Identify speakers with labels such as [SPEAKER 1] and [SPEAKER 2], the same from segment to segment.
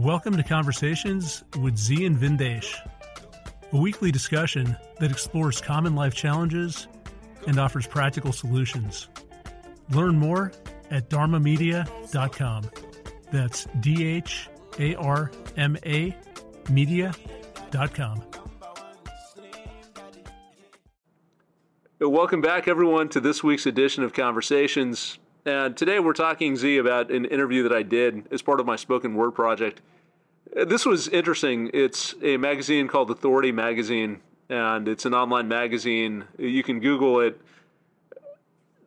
[SPEAKER 1] Welcome to Conversations with Zi and Vindesh, a weekly discussion that explores common life challenges and offers practical solutions. Learn more at dharmamedia.com. That's D H A R M A media.com.
[SPEAKER 2] Welcome back, everyone, to this week's edition of Conversations. And today we're talking, Zi, about an interview that I did as part of my spoken word project. This was interesting. It's a magazine called Authority Magazine, and it's an online magazine. You can Google it.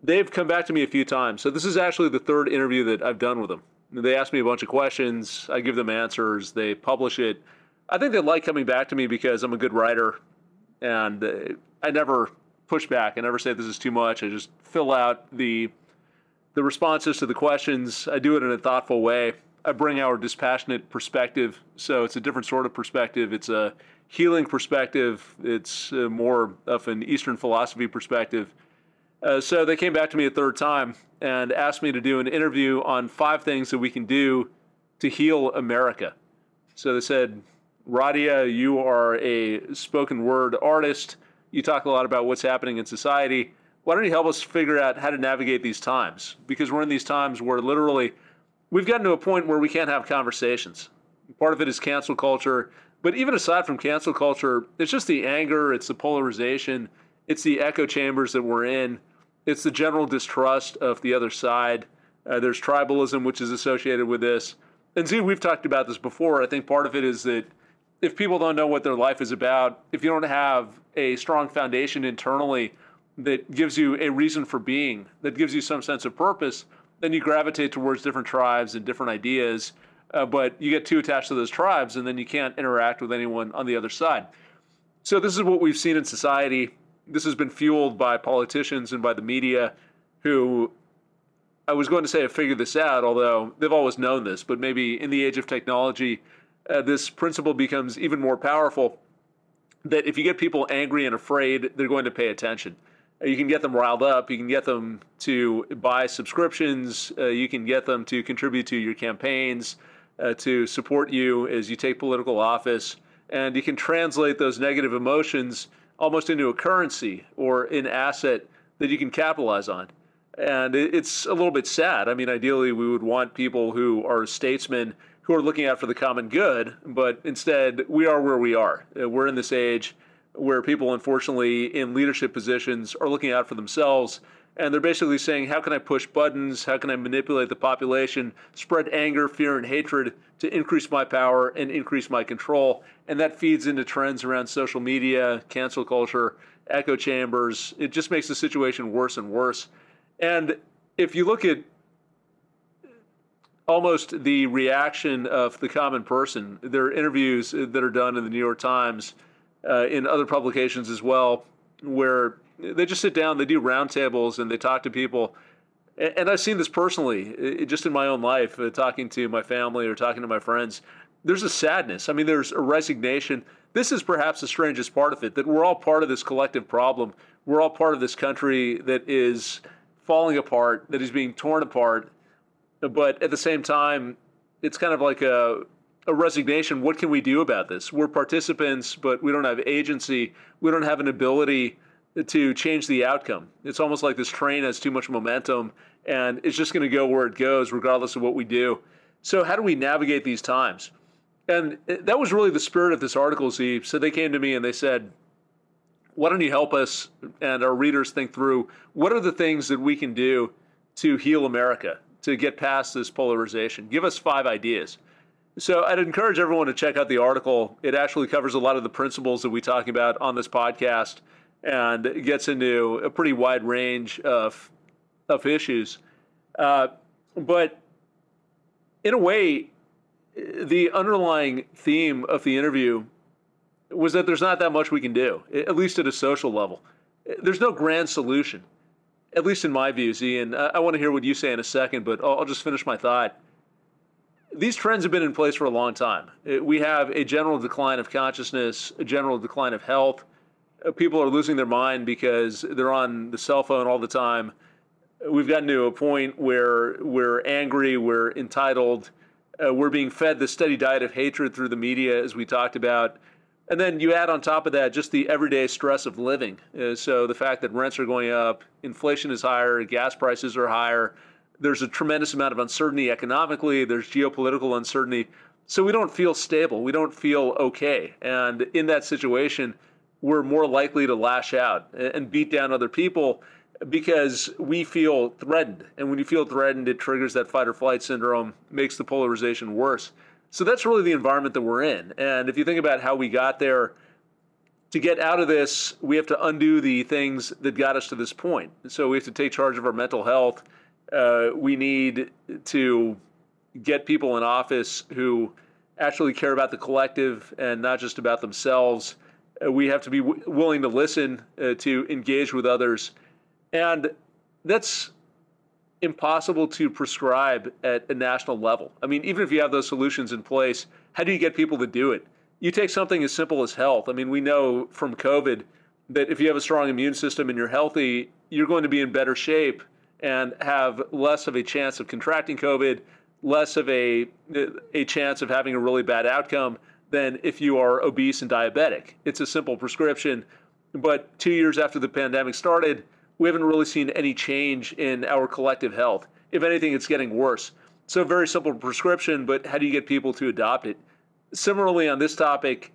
[SPEAKER 2] They've come back to me a few times. So this is actually the third interview that I've done with them. They ask me a bunch of questions. I give them answers. They publish it. I think they like coming back to me because I'm a good writer, and uh, I never push back. I never say this is too much. I just fill out the the responses to the questions. I do it in a thoughtful way. I bring our dispassionate perspective, so it's a different sort of perspective. It's a healing perspective. It's uh, more of an Eastern philosophy perspective. Uh, so they came back to me a third time and asked me to do an interview on five things that we can do to heal America. So they said, Radia, you are a spoken word artist. You talk a lot about what's happening in society. Why don't you help us figure out how to navigate these times? Because we're in these times where literally we've gotten to a point where we can't have conversations. Part of it is cancel culture. But even aside from cancel culture, it's just the anger, it's the polarization, it's the echo chambers that we're in, it's the general distrust of the other side. Uh, there's tribalism, which is associated with this. And Zi, we've talked about this before. I think part of it is that if people don't know what their life is about, if you don't have a strong foundation internally that gives you a reason for being, that gives you some sense of purpose, then you gravitate towards different tribes and different ideas. Uh, but you get too attached to those tribes, and then you can't interact with anyone on the other side. So, this is what we've seen in society. This has been fueled by politicians and by the media who I was going to say have figured this out, although they've always known this, but maybe in the age of technology, uh, this principle becomes even more powerful that if you get people angry and afraid, they're going to pay attention. You can get them riled up. You can get them to buy subscriptions. Uh, you can get them to contribute to your campaigns, uh, to support you as you take political office. And you can translate those negative emotions almost into a currency or an asset that you can capitalize on. And it- it's a little bit sad. I mean, ideally, we would want people who are statesmen who are looking out for the common good, but instead, we are where we are. Uh, We're in this age where people, unfortunately, in leadership positions are looking out for themselves. And they're basically saying, how can I push buttons? How can I manipulate the population, spread anger, fear, and hatred to increase my power and increase my control? And that feeds into trends around social media, cancel culture, echo chambers. It just makes the situation worse and worse. And if you look at almost the reaction of the common person. There are interviews that are done in the New York Times, uh, in other publications as well, where they just sit down, they do roundtables, and they talk to people. A- And I've seen this personally, i- just in my own life, uh, talking to my family or talking to my friends. There's a sadness. I mean, there's a resignation. This is perhaps the strangest part of it that we're all part of this collective problem. We're all part of this country that is falling apart, that is being torn apart but at the same time, it's kind of like a, a resignation. What can we do about this? We're participants, but we don't have agency. We don't have an ability to change the outcome. It's almost like this train has too much momentum and it's just going to go where it goes, regardless of what we do. So, how do we navigate these times? And that was really the spirit of this article, Zi. So, they came to me and they said, why don't you help us and our readers think through what are the things that we can do to heal America, to get past this polarization? Give us five ideas. So I'd encourage everyone to check out the article. It actually covers a lot of the principles that we talk about on this podcast and gets into a pretty wide range of of issues. Uh, but in a way, the underlying theme of the interview was that there's not that much we can do, at least at a social level. There's no grand solution, at least in my views, Ian. I, want to hear what you say in a second, but I'll, I'll just finish my thought. These trends have been in place for a long time. Uh, We have a general decline of consciousness, a general decline of health. Uh, People are losing their mind because they're on the cell phone all the time. We've gotten to a point where we're angry, we're entitled, Uh, we're being fed the steady diet of hatred through the media, as we talked about. And then you add on top of that just the everyday stress of living. Uh, so the fact that rents are going up, inflation is higher, gas prices are higher. There's a tremendous amount of uncertainty economically, there's geopolitical uncertainty. So we don't feel stable. We don't feel okay. And in that situation, we're more likely to lash out and beat down other people because we feel threatened. And when you feel threatened, it triggers that fight or flight syndrome, makes the polarization worse. So that's really the environment that we're in. And if you think about how we got there, to get out of this, we have to undo the things that got us to this point. So we have to take charge of our mental health. Uh, we need to get people in office who actually care about the collective and not just about themselves. Uh, we have to be w- willing to listen, uh, to engage with others. And that's impossible to prescribe at a national level. I mean, even if you have those solutions in place, how do you get people to do it? You take something as simple as health. I mean, we know from COVID that if you have a strong immune system and you're healthy, you're going to be in better shape and have less of a chance of contracting COVID, less of a a chance of having a really bad outcome than if you are obese and diabetic. It's a simple prescription. But 2 years after the pandemic started, we haven't really seen any change in our collective health. If anything, it's getting worse. So, very simple prescription, but how do you get people to adopt it? Similarly, on this topic,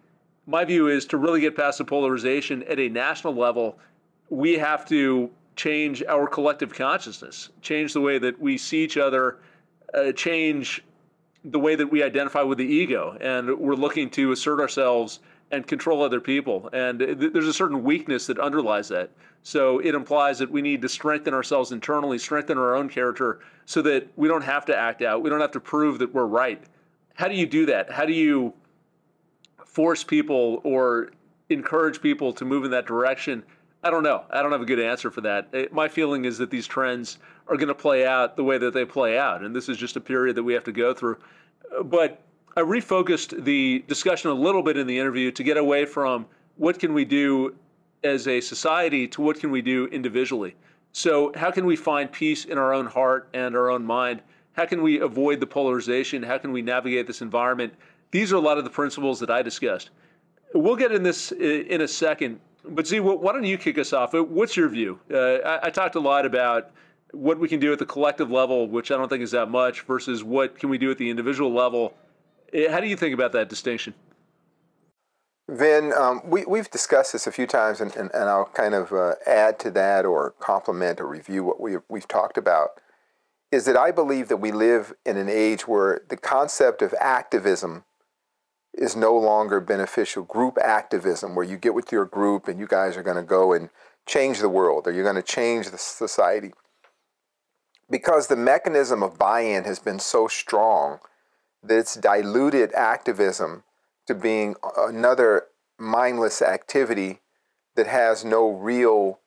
[SPEAKER 2] my view is to really get past the polarization at a national level, we have to change our collective consciousness, change the way that we see each other, uh, change the way that we identify with the ego. And we're looking to assert ourselves and control other people. And th- there's a certain weakness that underlies that. So it implies that we need to strengthen ourselves internally, strengthen our own character so that we don't have to act out. We don't have to prove that we're right. How do you do that? How do you force people or encourage people to move in that direction? I don't know. I don't have a good answer for that. It, my feeling is that these trends are going to play out the way that they play out. And this is just a period that we have to go through. But I refocused the discussion a little bit in the interview to get away from what can we do as a society to what can we do individually. So, how can we find peace in our own heart and our own mind? How can we avoid the polarization? How can we navigate this environment? These are a lot of the principles that I discussed. We'll get in this in a second, but Zi, why don't you kick us off? What's your view? Uh, I, I talked a lot about what we can do at the collective level, which I don't think is that much, versus what can we do at the individual level Eh, how do you think about that distinction?
[SPEAKER 3] Vin, um, we, we've discussed this a few times, and, and, and I'll kind of uh, add to that or complement or review what we, we've talked about. Is that I believe that we live in an age where the concept of activism is no longer beneficial. Group activism, where you get with your group and you guys are going to go and change the world or you're going to change the society. Because the mechanism of buy in has been so strong that it's diluted activism to being another mindless activity that has no real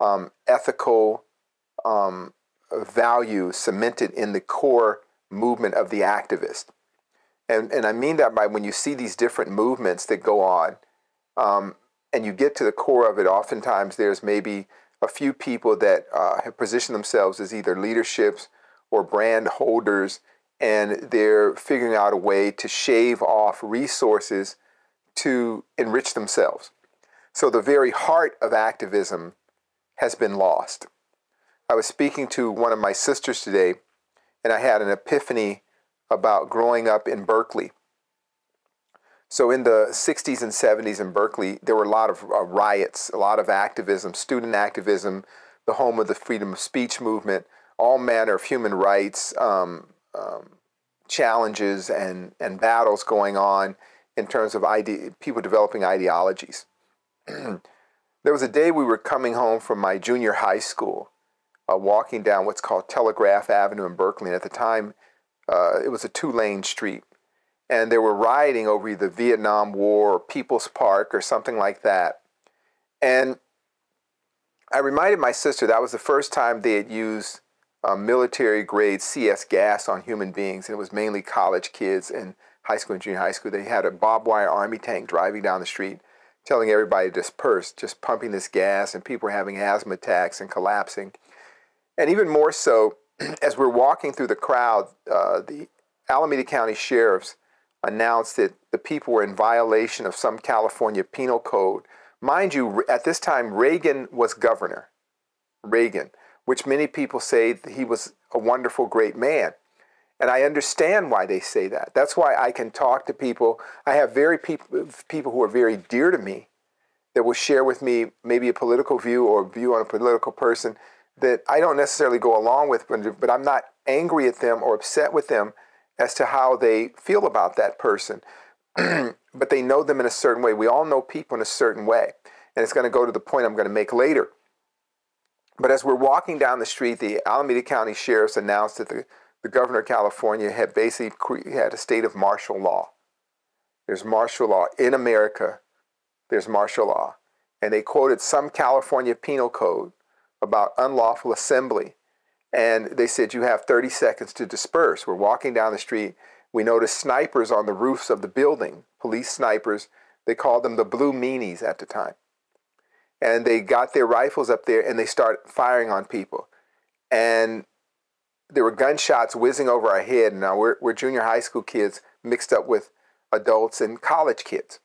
[SPEAKER 3] um, ethical um, value cemented in the core movement of the activist. And, and I mean that by when you see these different movements that go on, um, and you get to the core of it, oftentimes there's maybe a few people that uh, have positioned themselves as either leaderships or brand holders and they're figuring out a way to shave off resources to enrich themselves. So the very heart of activism has been lost. I was speaking to one of my sisters today, and I had an epiphany about growing up in Berkeley. So, in the 60s and 70s in Berkeley, there were a lot of uh, riots, a lot of activism, student activism, the home of the freedom of speech movement, all manner of human rights, um, um, challenges and, and battles going on in terms of ide- people developing ideologies. there was a day we were coming home from my junior high school, uh, walking down what's called Telegraph Avenue in Berkeley. And at the time, uh, it was a two lane street. And they were rioting over the Vietnam War or People's Park or something like that. And I reminded my sister that was the first time they had used uh, military grade CS gas on human beings, and it was mainly college kids in high school and junior high school. They had a barbed wire army tank driving down the street, telling everybody to disperse, just pumping this gas, and people were having asthma attacks and collapsing. And even more so, as we're walking through the crowd, uh, the Alameda County sheriffs announced that the people were in violation of some California penal code. Mind you, at this time, Reagan was governor. Reagan, which many people say he was a wonderful, great man. And I understand why they say that. That's why I can talk to people. I have very people, people who are very dear to me that will share with me maybe a political view or a view on a political person that I don't necessarily go along with, but I'm not angry at them or upset with them as to how they feel about that person. but they know them in a certain way. We all know people in a certain way. And it's going to go to the point I'm going to make later. But as we're walking down the street, the Alameda County sheriffs announced that the, the governor of California had basically had a state of martial law. There's martial law in America. There's martial law. And they quoted some California penal code about unlawful assembly. And they said, You have 30 seconds to disperse. We're walking down the street. We noticed snipers on the roofs of the building, police snipers. They called them the blue meanies at the time. And they got their rifles up there and they started firing on people. And there were gunshots whizzing over our head. And now we're, we're junior high school kids mixed up with adults and college kids.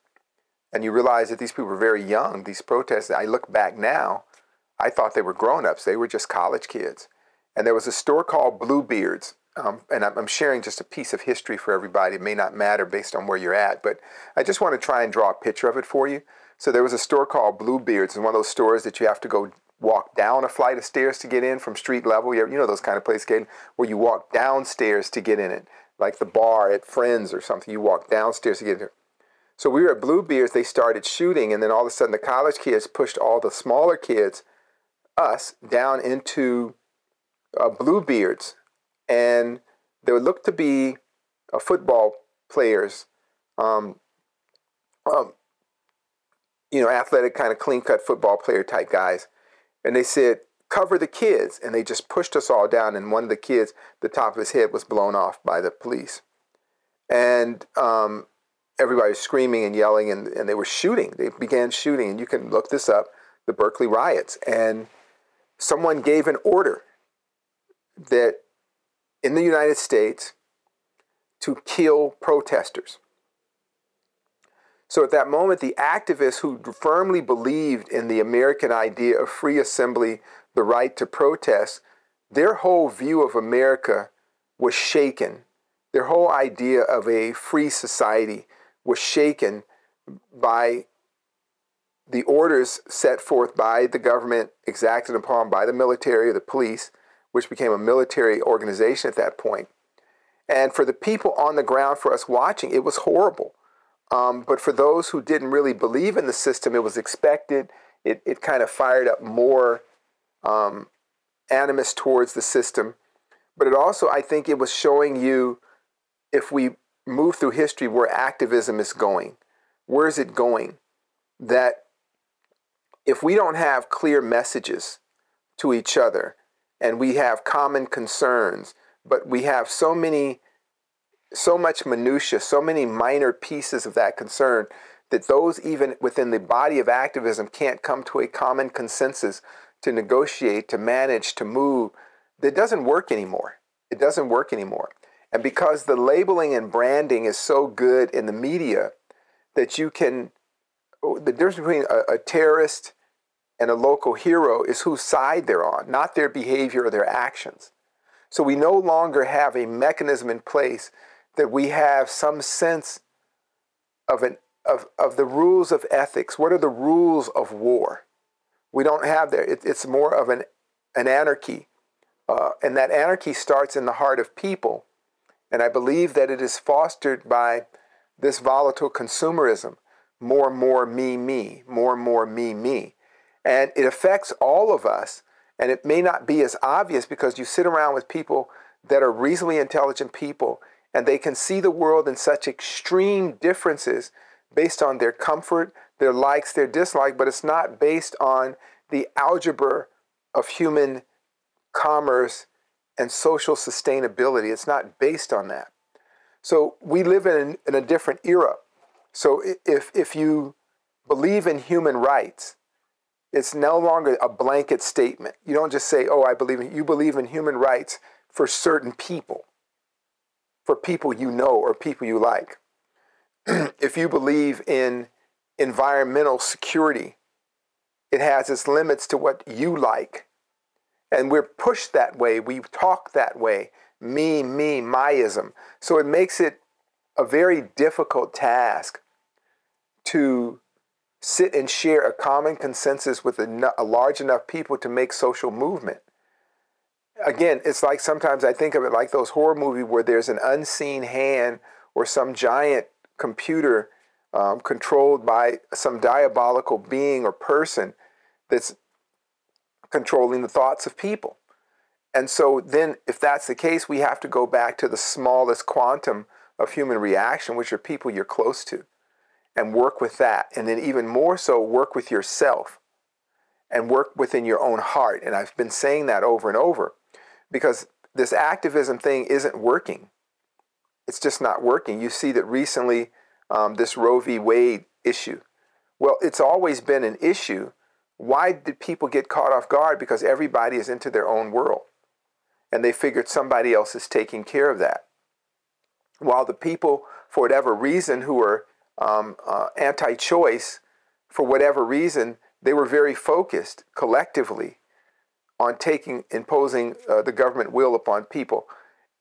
[SPEAKER 3] And you realize that these people were very young, these protests. I look back now, I thought they were grown ups. They were just college kids. And there was a store called Bluebeards. Um, and I'm sharing just a piece of history for everybody. It may not matter based on where you're at, but I just want to try and draw a picture of it for you. So there was a store called Bluebeards, and one of those stores that you have to go walk down a flight of stairs to get in from street level. You know those kind of places where you walk downstairs to get in it, like the bar at Friends or something. You walk downstairs to get in. So we were at Bluebeards. They started shooting, and then all of a sudden the college kids pushed all the smaller kids, us, down into uh, Bluebeards, and there looked to be uh, football players, um, um, you know, athletic kind of clean cut football player type guys, and they said cover the kids, and they just pushed us all down, and one of the kids, the top of his head was blown off by the police, and um, everybody was screaming and yelling, and, and they were shooting. They began shooting, and you can look this up, the Berkeley riots, and someone gave an order that in the United States to kill protesters. So at that moment, the activists who firmly believed in the American idea of free assembly, the right to protest, their whole view of America was shaken. Their whole idea of a free society was shaken by the orders set forth by the government, exacted upon by the military or the police, which became a military organization at that point. And for the people on the ground, for us watching, it was horrible. Um, but for those who didn't really believe in the system, it was expected. It, it kind of fired up more um, animus towards the system. But it also, I think, it was showing you if we move through history where activism is going. Where is it going? That if we don't have clear messages to each other, and we have common concerns, but we have so many, so much minutia, so many minor pieces of that concern that those even within the body of activism can't come to a common consensus to negotiate, to manage, to move. That doesn't work anymore. It doesn't work anymore. And because the labeling and branding is so good in the media that you can, the difference between a, a terrorist and a local hero is whose side they're on, not their behavior or their actions. So we no longer have a mechanism in place that we have some sense of, an, of, of the rules of ethics. What are the rules of war? We don't have that. It, it's more of an, an anarchy. Uh, and that anarchy starts in the heart of people. And I believe that it is fostered by this volatile consumerism more and more me, me, more and more me, me. And it affects all of us. And it may not be as obvious because you sit around with people that are reasonably intelligent people and they can see the world in such extreme differences based on their comfort, their likes, their dislike, but it's not based on the algebra of human commerce and social sustainability. It's not based on that. So we live in, in a different era. So if, if you believe in human rights, it's no longer a blanket statement. You don't just say, oh, I believe in, you believe in human rights for certain people. for people you know or people you like. if you believe in environmental security, it has its limits to what you like. And we're pushed that way. We talk that way. Me, me, myism. So it makes it a very difficult task to sit and share a common consensus with a, a, large enough people to make social movement. Again, it's like sometimes I think of it like those horror movies where there's an unseen hand or some giant computer um, controlled by some diabolical being or person that's controlling the thoughts of people. And so then, if that's the case, we have to go back to the smallest quantum of human reaction, which are people you're close to, and work with that. And then, even more so, work with yourself and work within your own heart. And I've been saying that over and over because this activism thing isn't working. It's just not working. You see that recently, um, this Roe v. Wade issue. Well, it's always been an issue. Why did people get caught off guard? Because everybody is into their own world. And they figured somebody else is taking care of that. While the people, for whatever reason, who were um, uh, anti choice, for whatever reason, they were very focused collectively on taking, imposing uh, the government will upon people.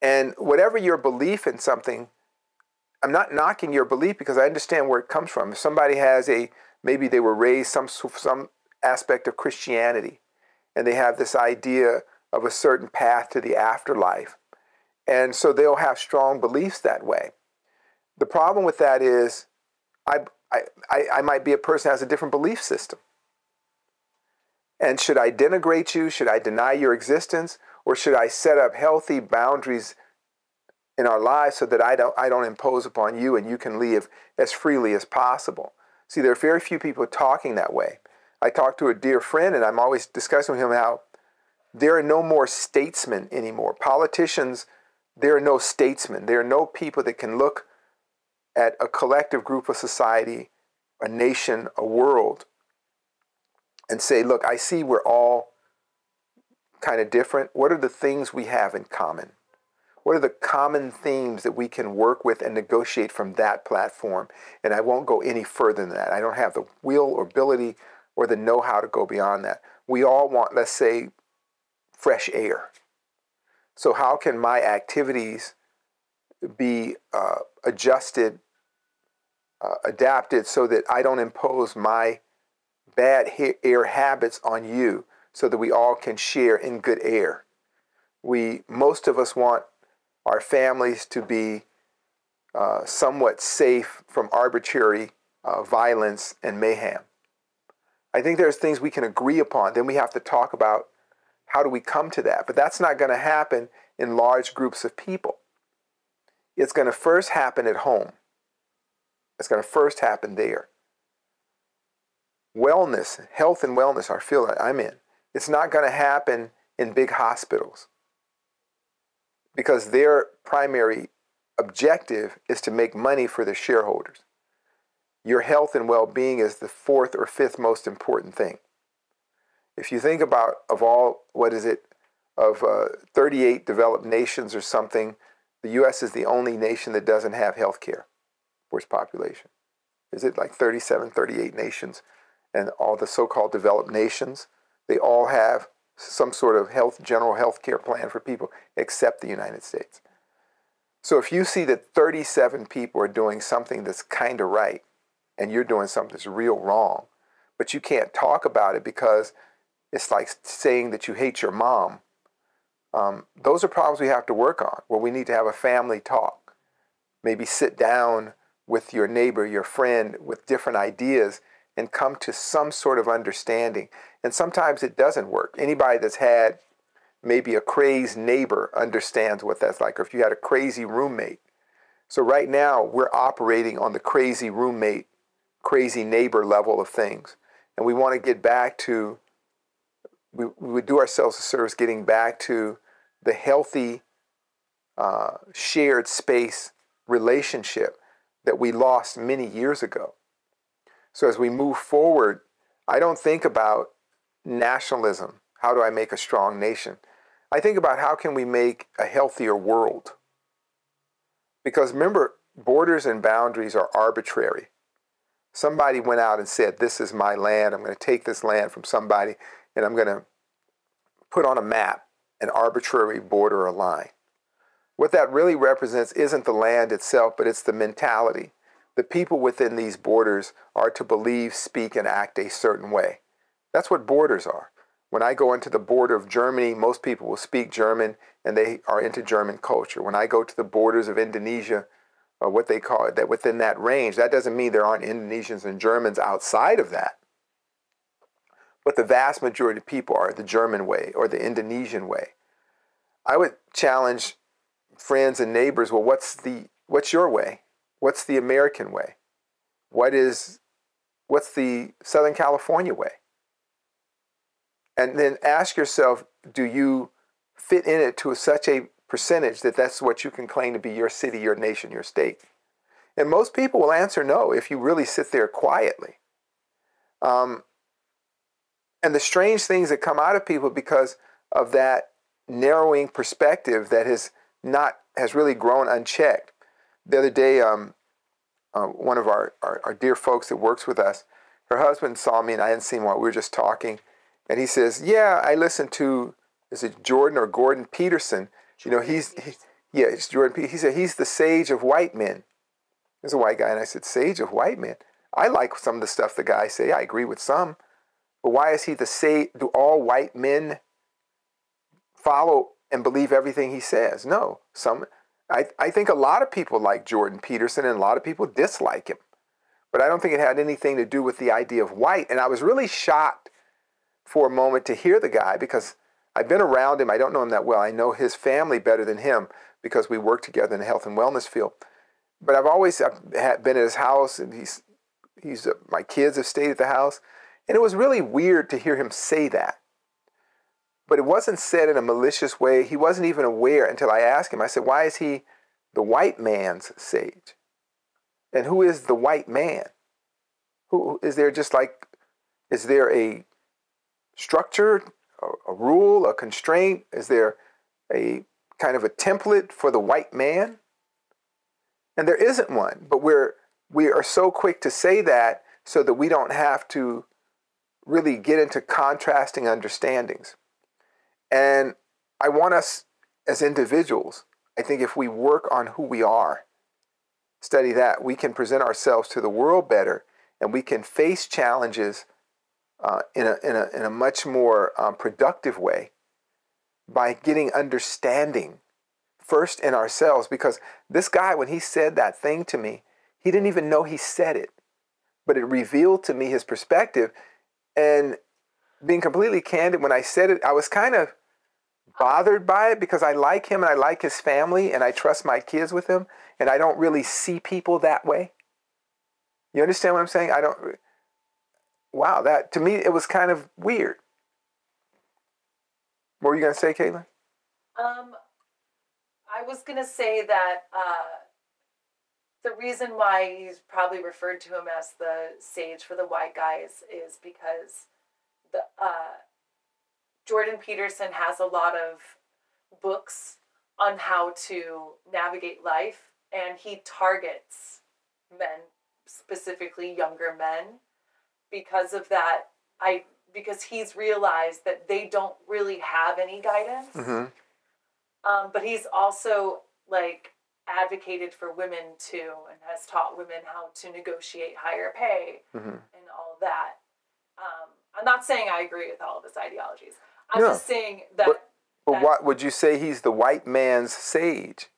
[SPEAKER 3] And whatever your belief in something, I'm not knocking your belief because I understand where it comes from. If somebody has a, maybe they were raised some, some aspect of Christianity and they have this idea of a certain path to the afterlife. And so they'll have strong beliefs that way. The problem with that is I, I, I might be a person that has a different belief system. And should I denigrate you? Should I deny your existence? Or should I set up healthy boundaries in our lives so that I don't, I don't impose upon you and you can live as freely as possible. See, there are very few people talking that way. I talked to a dear friend and I'm always discussing with him how there are no more statesmen anymore. Politicians, there are no statesmen. There are no people that can look at a collective group of society, a nation, a world, and say, look, I see we're all kind of different. What are the things we have in common? What are the common themes that we can work with and negotiate from that platform? And I won't go any further than that. I don't have the will or ability or the know how to go beyond that. We all want, let's say, fresh air. So, how can my activities be uh, adjusted, uh, adapted so that I don't impose my bad air habits on you so that we all can share in good air? We, most of us want our families to be uh, somewhat safe from arbitrary uh, violence and mayhem. I think there's things we can agree upon. Then we have to talk about how do we come to that. But that's not going to happen in large groups of people. It's going to first happen at home. It's going to first happen there. Wellness, health and wellness, our field I'm in. It's not going to happen in big hospitals because their primary objective is to make money for their shareholders. Your health and well being is the fourth or fifth most important thing. If you think about, of all, what is it, of uh, 38 developed nations or something, the US is the only nation that doesn't have health care for its population. Is it like 37, 38 nations? And all the so called developed nations, they all have some sort of health, general health care plan for people except the United States. So if you see that 37 people are doing something that's kind of right and you're doing something that's real wrong, but you can't talk about it because it's like saying that you hate your mom. Um, those are problems we have to work on where we need to have a family talk. Maybe sit down with your neighbor, your friend, with different ideas and come to some sort of understanding. And sometimes it doesn't work. Anybody that's had maybe a crazed neighbor understands what that's like, or if you had a crazy roommate. So right now we're operating on the crazy roommate, crazy neighbor level of things. And we want to get back to, we, we would do ourselves a service getting back to the healthy uh, shared space relationship that we lost many years ago. So as we move forward, I don't think about nationalism. How do I make a strong nation? I think about how can we make a healthier world? Because remember, borders and boundaries are arbitrary. Somebody went out and said, This is my land. I'm going to take this land from somebody and I'm going to put on a map an arbitrary border or line. What that really represents isn't the land itself, but it's the mentality. The people within these borders are to believe, speak, and act a certain way. That's what borders are. When I go into the border of Germany, most people will speak German and they are into German culture. When I go to the borders of Indonesia, or what they call it, that within that range, that doesn't mean there aren't Indonesians and Germans outside of that. But the vast majority of people are the German way or the Indonesian way. I would challenge friends and neighbors, well, what's the what's your way? What's the American way? What is what's the Southern California way? And then ask yourself, do you fit in it to such a percentage that that's what you can claim to be your city, your nation, your state? And most people will answer no if you really sit there quietly. Um, and the strange things that come out of people because of that narrowing perspective that has not has really grown unchecked. The other day, um, uh, one of our, our, our dear folks that works with us, her husband saw me and I hadn't seen him while we were just talking, and he says, "Yeah, I listened to is it Jordan or Gordon Peterson? You know, he's he, yeah, it's Jordan. Peterson. He said he's the sage of white men. He's a white guy, and I said, sage of white men. I like some of the stuff the guy say. I agree with some, but why is he the sage? Do all white men follow and believe everything he says? No, some. I, I think a lot of people like Jordan Peterson, and a lot of people dislike him. But I don't think it had anything to do with the idea of white. And I was really shocked for a moment to hear the guy because I've been around him. I don't know him that well. I know his family better than him because we work together in the health and wellness field. But I've always I've been at his house, and he's he's uh, my kids have stayed at the house, and it was really weird to hear him say that. But it wasn't said in a malicious way. He wasn't even aware until I asked him. I said, "Why is he the white man's sage?" And who is the white man? Who is there? Just like, is there a structure, a, a rule, a constraint? Is there a kind of a template for the white man? And there isn't one, but we're we are so quick to say that so that we don't have to really get into contrasting understandings. And I want us as individuals, I think if we work on who we are, study that, we can present ourselves to the world better and we can face challenges uh, in, a, in, a, in a much more um, productive way by getting understanding first in ourselves. Because this guy, when he said that thing to me, he didn't even know he said it, but it revealed to me his perspective. And being completely candid, when I said it, I was kind of bothered by it because I like him and I like his family and I trust my kids with him and I don't really see people that way. You understand what I'm saying? I don't wow, that to me it was kind of weird. What were you gonna say, Caitlin?
[SPEAKER 4] Um, I was gonna say that uh, the reason why he's probably referred to him as the sage for the white guys is because the uh, Jordan Peterson has a lot of books on how to navigate life, and he targets men, specifically younger men, because of that I because he's realized that they don't really have any guidance.
[SPEAKER 3] Mm-hmm.
[SPEAKER 4] Um, but he's also like advocated for women too and has taught women how to negotiate higher pay
[SPEAKER 3] mm-hmm.
[SPEAKER 4] and all that. Um, I'm not saying I agree with all of his ideologies. I'm
[SPEAKER 3] No.
[SPEAKER 4] just saying that.
[SPEAKER 3] But, but
[SPEAKER 4] that-
[SPEAKER 3] what would you say he's the white man's sage?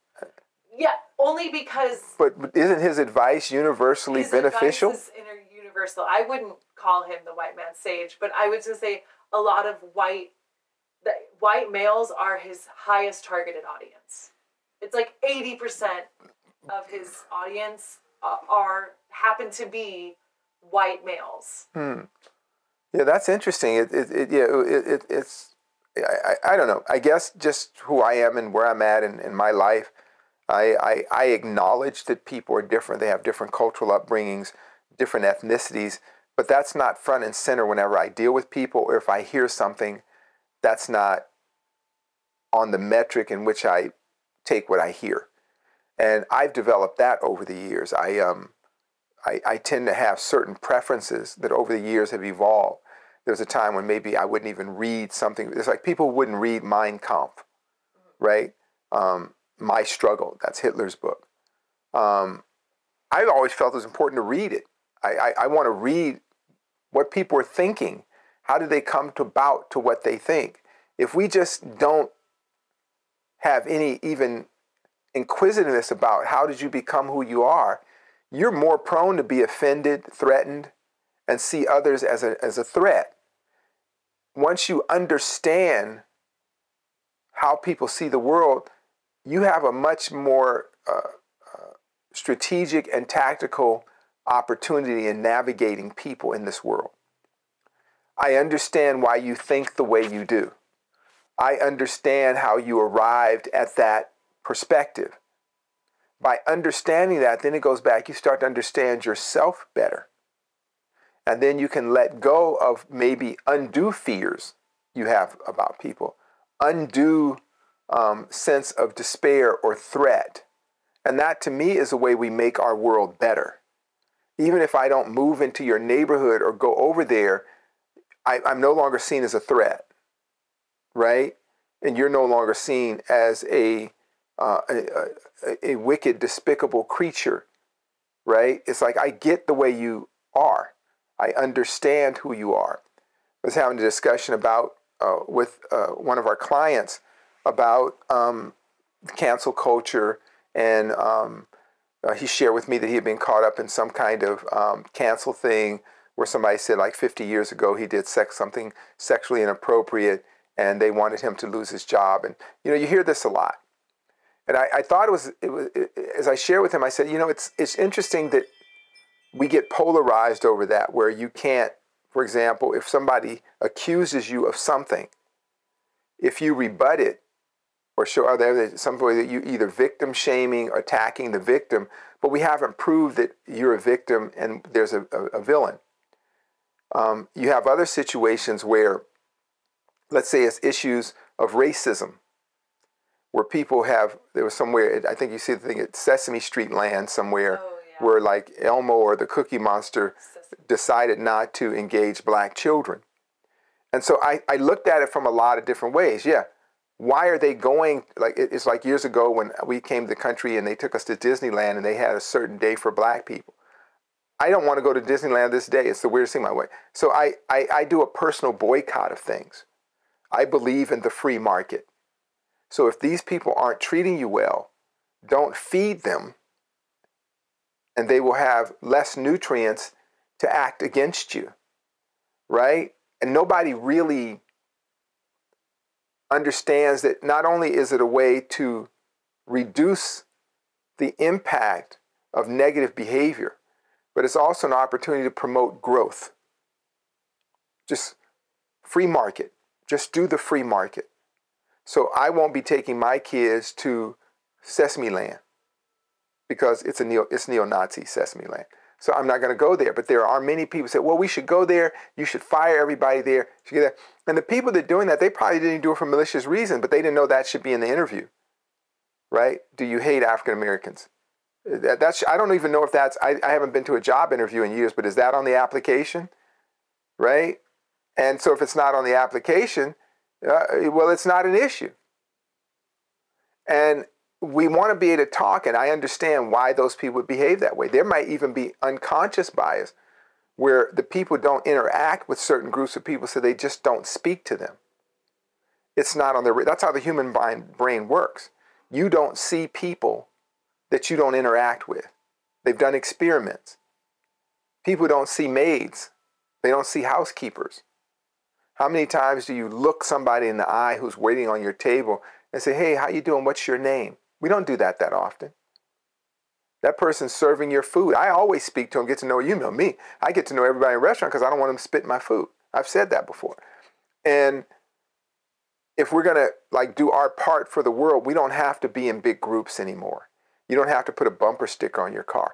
[SPEAKER 4] Yeah, only because
[SPEAKER 3] But isn't his advice universally
[SPEAKER 4] his
[SPEAKER 3] beneficial?
[SPEAKER 4] advice is universal. I wouldn't call him the white man sage, but I would just say a lot of white the white males are his highest targeted audience. It's like eighty percent of his audience uh, are happen to be white males.
[SPEAKER 3] Hmm. Yeah, that's interesting. It, it, it yeah, it, it, it's, I, I, I don't know. I guess just who I am and where I'm at in, in my life, I, I, I acknowledge that people are different. They have different cultural upbringings, different ethnicities, but that's not front and center whenever I deal with people or if I hear something, that's not on the metric in which I take what I hear. And I've developed that over the years. I, um, I, I tend to have certain preferences that over the years have evolved. There was a time when maybe I wouldn't even read something. It's like people wouldn't read Mein Kampf, right? Um, My Struggle, that's Hitler's book. Um, I've always felt it was important to read it. I, I, I want to read what people are thinking. How do they come to about to what they think? If we just don't have any even inquisitiveness about how did you become who you are, you're more prone to be offended, threatened, and see others as a, as a threat. Once you understand how people see the world, you have a much more uh, uh, strategic and tactical opportunity in navigating people in this world. I understand why you think the way you do. I understand how you arrived at that perspective. By understanding that, then it goes back, you start to understand yourself better. And then you can let go of maybe undue fears you have about people, undue um, sense of despair or threat. And that to me is a way we make our world better. Even if I don't move into your neighborhood or go over there, I, I'm no longer seen as a threat, right? And you're no longer seen as a uh, a, a, a wicked, despicable creature, right? It's like I get the way you are. I understand who you are. I was having a discussion about uh, with uh, one of our clients about um, cancel culture, and um, uh, he shared with me that he had been caught up in some kind of um, cancel thing where somebody said like 50 years ago he did sex something sexually inappropriate, and they wanted him to lose his job. And you know, you hear this a lot. And I, I thought it was, it was it, as I shared with him, I said, you know, it's it's interesting that we get polarized over that, where you can't, for example, if somebody accuses you of something, if you rebut it or show other some way that you either victim shaming or attacking the victim, but we haven't proved that you're a victim and there's a, a, a villain. Um, you have other situations where, let's say, it's issues of racism where people have there was somewhere I think you see the thing at Sesame Street Land somewhere oh, yeah. where like Elmo or the Cookie Monster decided not to engage black children. And so I, I looked at it from a lot of different ways. Yeah. Why are they going like it's like years ago when we came to the country and they took us to Disneyland and they had a certain day for black people. I don't want to go to Disneyland this day. It's the weirdest thing my way. So I, I, I do a personal boycott of things. I believe in the free market. So if these people aren't treating you well, don't feed them, and they will have less nutrients to act against you, right? And nobody really understands that not only is it a way to reduce the impact of negative behavior, but it's also an opportunity to promote growth. Just free market. Just do the free market. So I won't be taking my kids to Sesame Land because it's a neo it's neo-Nazi Sesame Land. So I'm not going to go there. But there are many people say, well, we should go there. You should fire everybody there. And the people that are doing that, they probably didn't do it for malicious reason, but they didn't know that should be in the interview. Right? Do you hate African Americans? That, that's I don't even know if that's I, I haven't been to a job interview in years, but is that on the application? Right? And so if it's not on the application, uh, well, it's not an issue. And we want to be able to talk, and I understand why those people behave that way. There might even be unconscious bias where the people don't interact with certain groups of people, so they just don't speak to them. It's not on the, that's how the human brain works. You don't see people that you don't interact with. They've done experiments. People don't see maids, they don't see housekeepers. How many times do you look somebody in the eye who's waiting on your table and say, "Hey, how you doing? What's your name?" We don't do that that often. That person's serving your food. I always speak to them, get to know you know me. I get to know everybody in a restaurant because I don't want them to spit my food. I've said that before. And if we're gonna like do our part for the world, we don't have to be in big groups anymore. You don't have to put a bumper sticker on your car.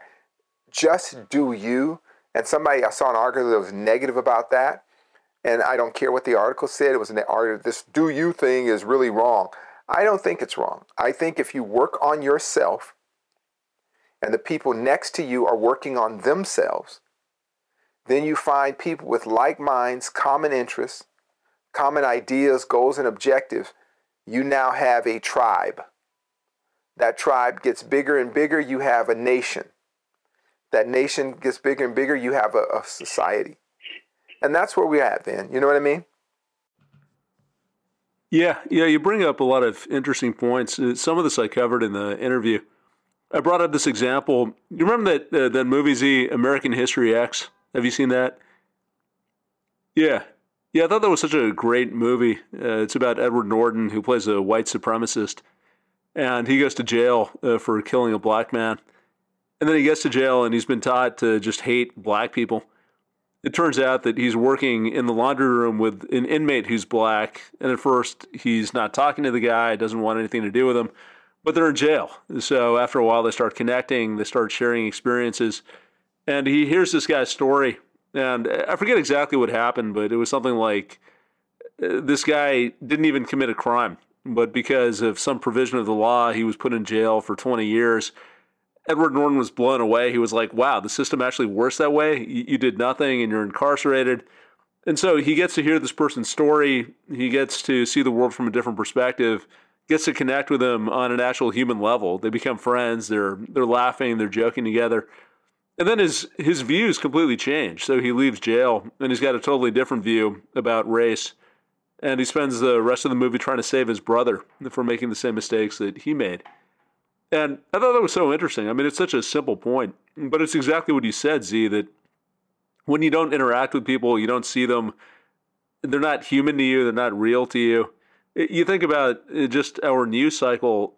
[SPEAKER 3] Just do you. And somebody I saw an article that was negative about that and I don't care what the article said. It was an article. This "do you" thing is really wrong. I don't think it's wrong. I think if you work on yourself and the people next to you are working on themselves, then you find people with like minds, common interests, common ideas, goals, and objectives. You now have a tribe. That tribe gets bigger and bigger, you have a nation. That nation gets bigger and bigger, you have a, a society. And that's where we're at then. You know what I mean?
[SPEAKER 2] Yeah, yeah, you bring up a lot of interesting points. Uh, some of this I covered in the interview. I brought up this example. You remember that uh, that movie Z American History X? Have you seen that? Yeah, yeah. I thought that was such a great movie. Uh, it's about Edward Norton who plays a white supremacist, and he goes to jail uh, for killing a black man, and then he gets to jail and he's been taught to just hate black people. It turns out that he's working in the laundry room with an inmate who's black, and at first he's not talking to the guy, doesn't want anything to do with him but they're in jail. So after a while, they start connecting, they start sharing experiences. And he hears this guy's story. And I forget exactly what happened, but it was something like uh, this guy didn't even commit a crime, but because of some provision of the law, he was put in jail for 20 years. Edward Norton was blown away. He was like, wow, the system actually works that way. You, did nothing and you're incarcerated. And so he gets to hear this person's story. He gets to see the world from a different perspective gets to connect with them on an actual human level. They become friends. They're they're laughing. They're joking together. And then his his views completely change. So he leaves jail and he's got a totally different view about race. And he spends the rest of the movie trying to save his brother from making the same mistakes that he made. And I thought that was so interesting. I mean, it's such a simple point, but it's exactly what you said, Zi, that when you don't interact with people, you don't see them, they're not human to you, they're not real to you you think about uh, just our news cycle,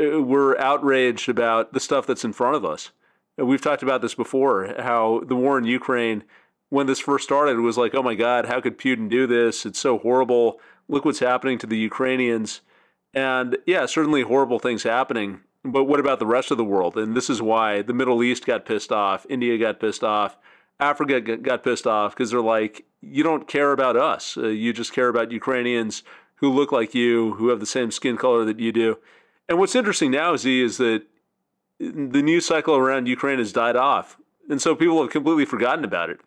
[SPEAKER 2] uh, we're outraged about the stuff that's in front of us. We've talked about this before how the war in Ukraine, when this first started, was like, oh my God, how could Putin do this? It's so horrible. Look what's happening to the Ukrainians. And yeah, certainly horrible things happening. But what about the rest of the world? And this is why the Middle East got pissed off, India got pissed off, Africa got pissed off because they're like, you don't care about us. Uh, you just care about Ukrainians who look like you, who have the same skin color that you do. And what's interesting now, Zi, is that the news cycle around Ukraine has died off. And so people have completely forgotten about it.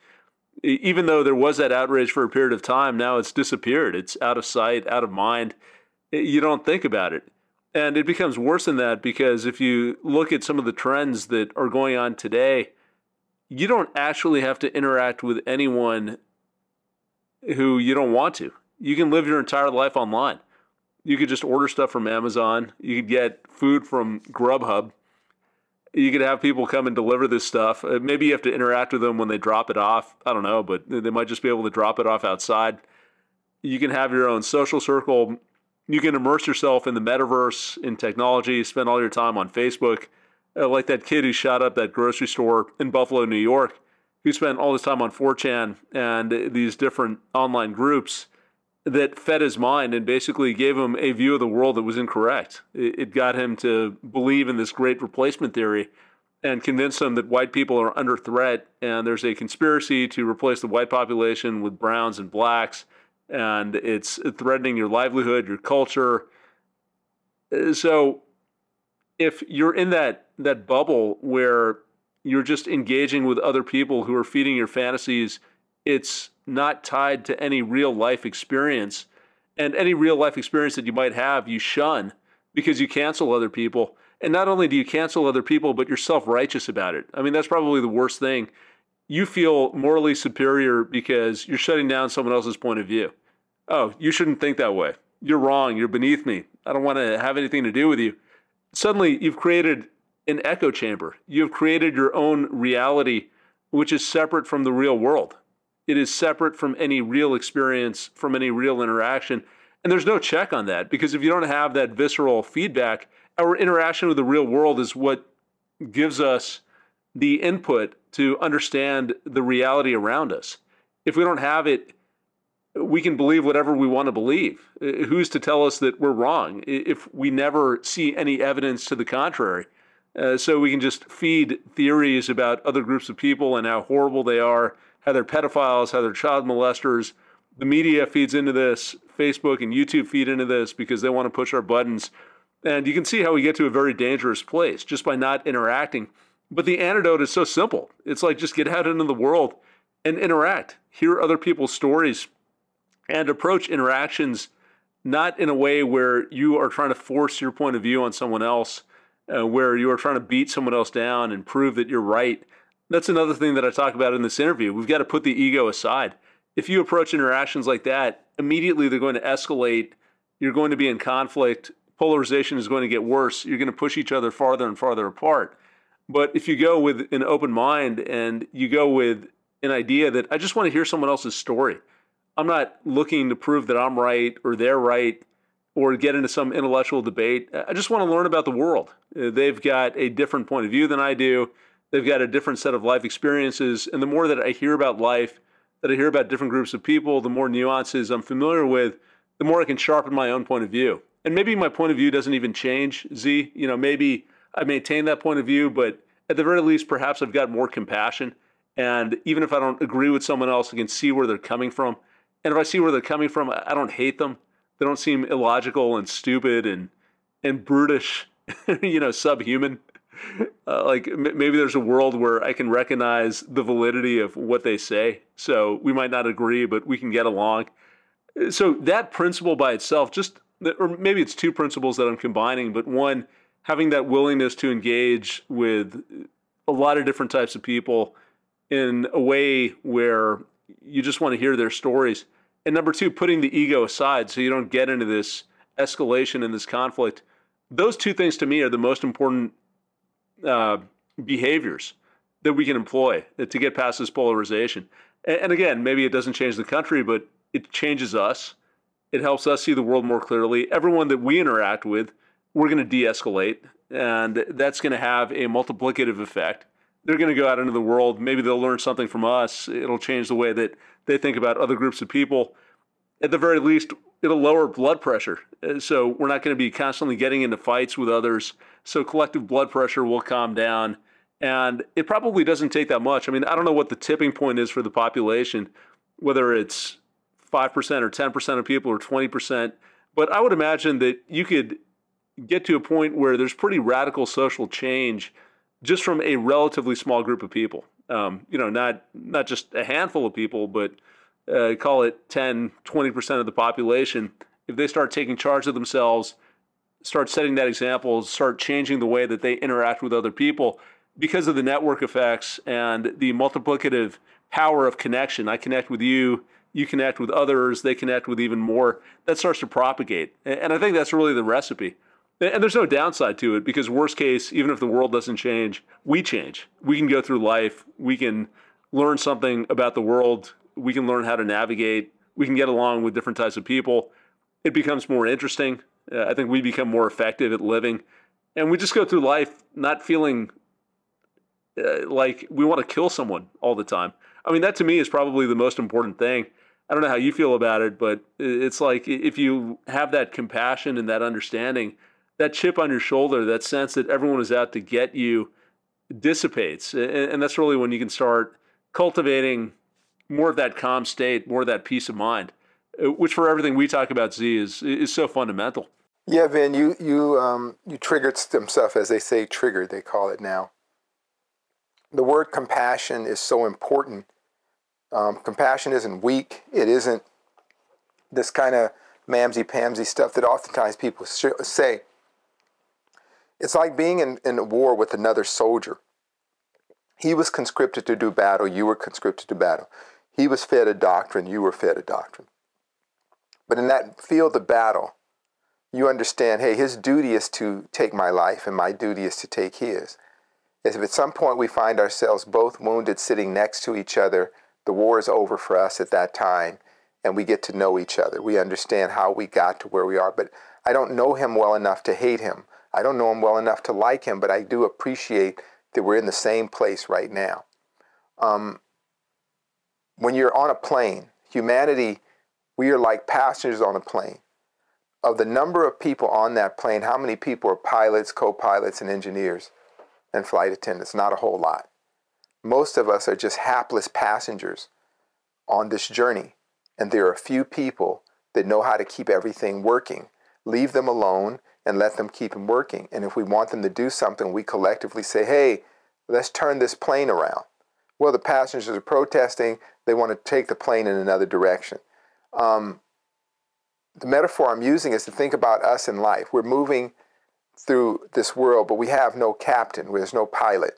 [SPEAKER 2] Even though there was that outrage for a period of time, now it's disappeared. It's out of sight, out of mind. You don't think about it. And it becomes worse than that because if you look at some of the trends that are going on today, you don't actually have to interact with anyone who you don't want to you can live your entire life online. You could just order stuff from Amazon. You could get food from Grubhub. You could have people come and deliver this stuff. Uh, maybe you have to interact with them when they drop it off. I don't know, but they might just be able to drop it off outside. You can have your own social circle. You can immerse yourself in the metaverse, in technology, spend all your time on Facebook. Uh, like that kid who shot up that grocery store in Buffalo, New York, who spent all his time on 4chan and these different online groups that fed his mind and basically gave him a view of the world that was incorrect. It, got him to believe in this great replacement theory and convinced him that white people are under threat and there's a conspiracy to replace the white population with browns and blacks and it's threatening your livelihood, your culture. Uh, so if you're in that that bubble where you're just engaging with other people who are feeding your fantasies, it's not tied to any real life experience. And any real life experience that you might have, you shun because you cancel other people. And not only do you cancel other people, but you're self righteous about it. I mean, that's probably the worst thing. You feel morally superior because you're shutting down someone else's point of view. Oh, you shouldn't think that way. You're wrong. You're beneath me. I don't want to have anything to do with you. Suddenly, you've created an echo chamber. You've created your own reality, which is separate from the real world. It is separate from any real experience, from any real interaction. And there's no check on that because if you don't have that visceral feedback, our interaction with the real world is what gives us the input to understand the reality around us. If we don't have it, we can believe whatever we want to believe. Who's to tell us that we're wrong if we never see any evidence to the contrary? Uh, so we can just feed theories about other groups of people and how horrible they are how they're pedophiles, how they're child molesters. The media feeds into this, Facebook and YouTube feed into this because they want to push our buttons. And you can see how we get to a very dangerous place just by not interacting. But the antidote is so simple. It's like just get out into the world and interact, hear other people's stories, and approach interactions not in a way where you are trying to force your point of view on someone else, uh, where you are trying to beat someone else down and prove that you're right. That's another thing that I talk about in this interview. We've got to put the ego aside. If you approach interactions like that, immediately they're going to escalate. You're going to be in conflict. Polarization is going to get worse. You're going to push each other farther and farther apart. But if you go with an open mind and you go with an idea that I just want to hear someone else's story, I'm not looking to prove that I'm right or they're right or get into some intellectual debate. I just want to learn about the world. Uh, they've got a different point of view than I do. They've got a different set of life experiences. And the more that I hear about life, that I hear about different groups of people, the more nuances I'm familiar with, the more I can sharpen my own point of view. And maybe my point of view doesn't even change, Zi. You know, maybe I maintain that point of view, but at the very least, perhaps I've got more compassion. And even if I don't agree with someone else, I can see where they're coming from. And if I see where they're coming from, I don't hate them. They don't seem illogical and stupid and and brutish, you know, subhuman. Uh, like m- maybe there's a world where I can recognize the validity of what they say. So we might not agree, but we can get along. So that principle by itself, just or maybe it's two principles that I'm combining, but one having that willingness to engage with a lot of different types of people in a way where you just want to hear their stories and number two, putting the ego aside so you don't get into this escalation and this conflict. Those two things to me are the most important uh, behaviors that we can employ to get past this polarization. And, and again, maybe it doesn't change the country, but it changes us. It helps us see the world more clearly. Everyone that we interact with, we're going to de escalate, and that's going to have a multiplicative effect they're going to go out into the world. Maybe they'll learn something from us. It'll change the way that they think about other groups of people. At the very least, it'll lower blood pressure. So we're not going to be constantly getting into fights with others. So collective blood pressure will calm down. And it probably doesn't take that much. I mean, I don't know what the tipping point is for the population, whether it's 5% or 10% of people or 20%. But I would imagine that you could get to a point where there's pretty radical social change just from a relatively small group of people. Um, you know, not not just a handful of people, but uh, call it 10, 20% of the population. If they start taking charge of themselves, start setting that example, start changing the way that they interact with other people because of the network effects and the multiplicative power of connection. I connect with you, you connect with others, they connect with even more. That starts to propagate. And I think that's really the recipe. And there's no downside to it because, worst case, even if the world doesn't change, we change. We can go through life. We can learn something about the world. We can learn how to navigate. We can get along with different types of people. It becomes more interesting. Uh, I think we become more effective at living. And we just go through life not feeling uh, like we want to kill someone all the time. I mean, that to me is probably the most important thing. I don't know how you feel about it, but it's like if you have that compassion and that understanding, that chip on your shoulder, that sense that everyone is out to get you, dissipates, and, and that's really when you can start cultivating more of that calm state, more of that peace of mind, uh, which for everything we talk about, Zi is is so fundamental.
[SPEAKER 3] Yeah, Vin, you you um, you triggered stuff, as they say, triggered. They call it now. The word compassion is so important. Um, compassion isn't weak. It isn't this kind of mamsy pamsy stuff that oftentimes people say. It's like being in, in a war with another soldier. He was conscripted to do battle, you were conscripted to battle. He was fed a doctrine, you were fed a doctrine. But in that field of battle, you understand hey, his duty is to take my life, and my duty is to take his. If at some point we find ourselves both wounded sitting next to each other, the war is over for us at that time, and we get to know each other. We understand how we got to where we are. But I don't know him well enough to hate him. I don't know him well enough to like him, but I do appreciate that we're in the same place right now. Um, when you're on a plane, humanity, we are like passengers on a plane. Of the number of people on that plane, how many people are pilots, co pilots, and engineers and flight attendants? Not a whole lot. Most of us are just hapless passengers on this journey. And there are a few people that know how to keep everything working. Leave them alone and let them keep working. And if we want them to do something, we collectively say, hey, let's turn this plane around. Well, the passengers are protesting. They want to take the plane in another direction. Um, the metaphor I'm using is to think about us in life. We're moving through this world, but we have no captain, there's no pilot.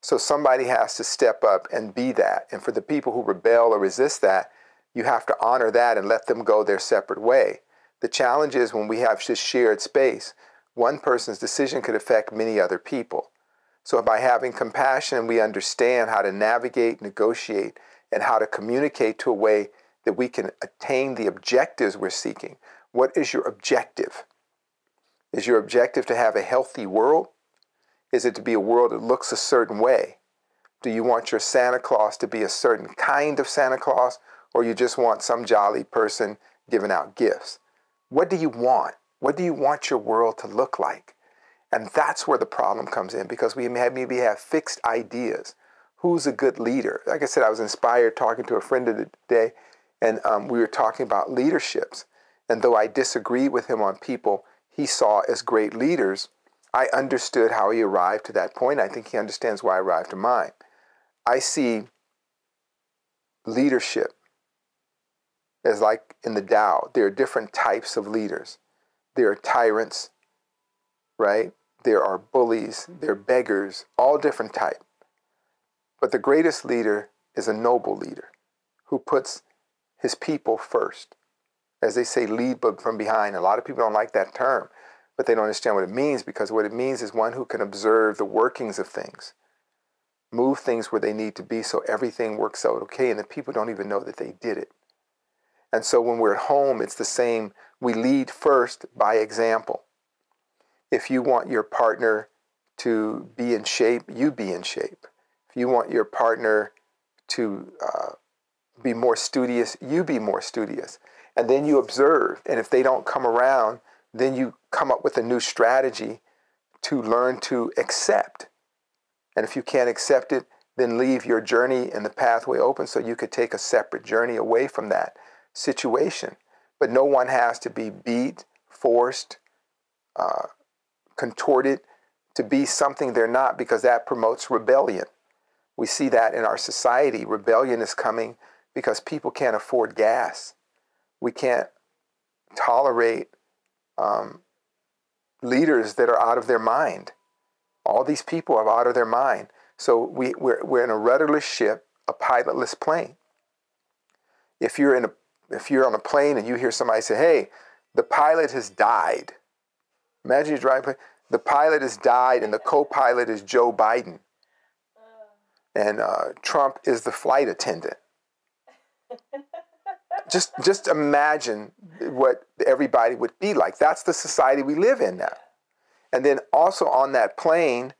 [SPEAKER 3] So somebody has to step up and be that. And for the people who rebel or resist that, you have to honor that and let them go their separate way. The challenge is when we have just shared space, one person's decision could affect many other people. So by having compassion, we understand how to navigate, negotiate, and how to communicate to a way that we can attain the objectives we're seeking. What is your objective? Is your objective to have a healthy world? Is it to be a world that looks a certain way? Do you want your Santa Claus to be a certain kind of Santa Claus, or you just want some jolly person giving out gifts? What do you want? What do you want your world to look like? And that's where the problem comes in because we maybe have fixed ideas. Who's a good leader? Like I said, I was inspired talking to a friend of the day, and um, we were talking about leaderships. And though I disagreed with him on people he saw as great leaders, I understood how he arrived to that point. I think he understands why I arrived to mine. I see leadership as like in the Tao, there are different types of leaders. There are tyrants, right? There are bullies, there are beggars, all different type. But the greatest leader is a noble leader who puts his people first. As they say, lead but from behind. A lot of people don't like that term but they don't understand what it means because what it means is one who can observe the workings of things, move things where they need to be so everything works out okay, and the people don't even know that they did it. And so when we're at home, it's the same. We lead first by example. If you want your partner to be in shape, you be in shape. If you want your partner to uh, be more studious, you be more studious. And then you observe. And if they don't come around, then you come up with a new strategy to learn to accept. And if you can't accept it, then leave your journey and the pathway open so you could take a separate journey away from that situation. But no one has to be beat, forced, uh, contorted to be something they're not because that promotes rebellion. We see that in our society. Rebellion is coming because people can't afford gas. We can't tolerate um, leaders that are out of their mind. All these people are out of their mind. So we, we're, we're in a rudderless ship, a pilotless plane. If you're in a if you're on a plane and you hear somebody say, "Hey, the pilot has died," imagine you drive. The pilot has died, and the co-pilot is Joe Biden, and uh, Trump is the flight attendant. just just imagine what everybody would be like. That's the society we live in now. And then also on that plane,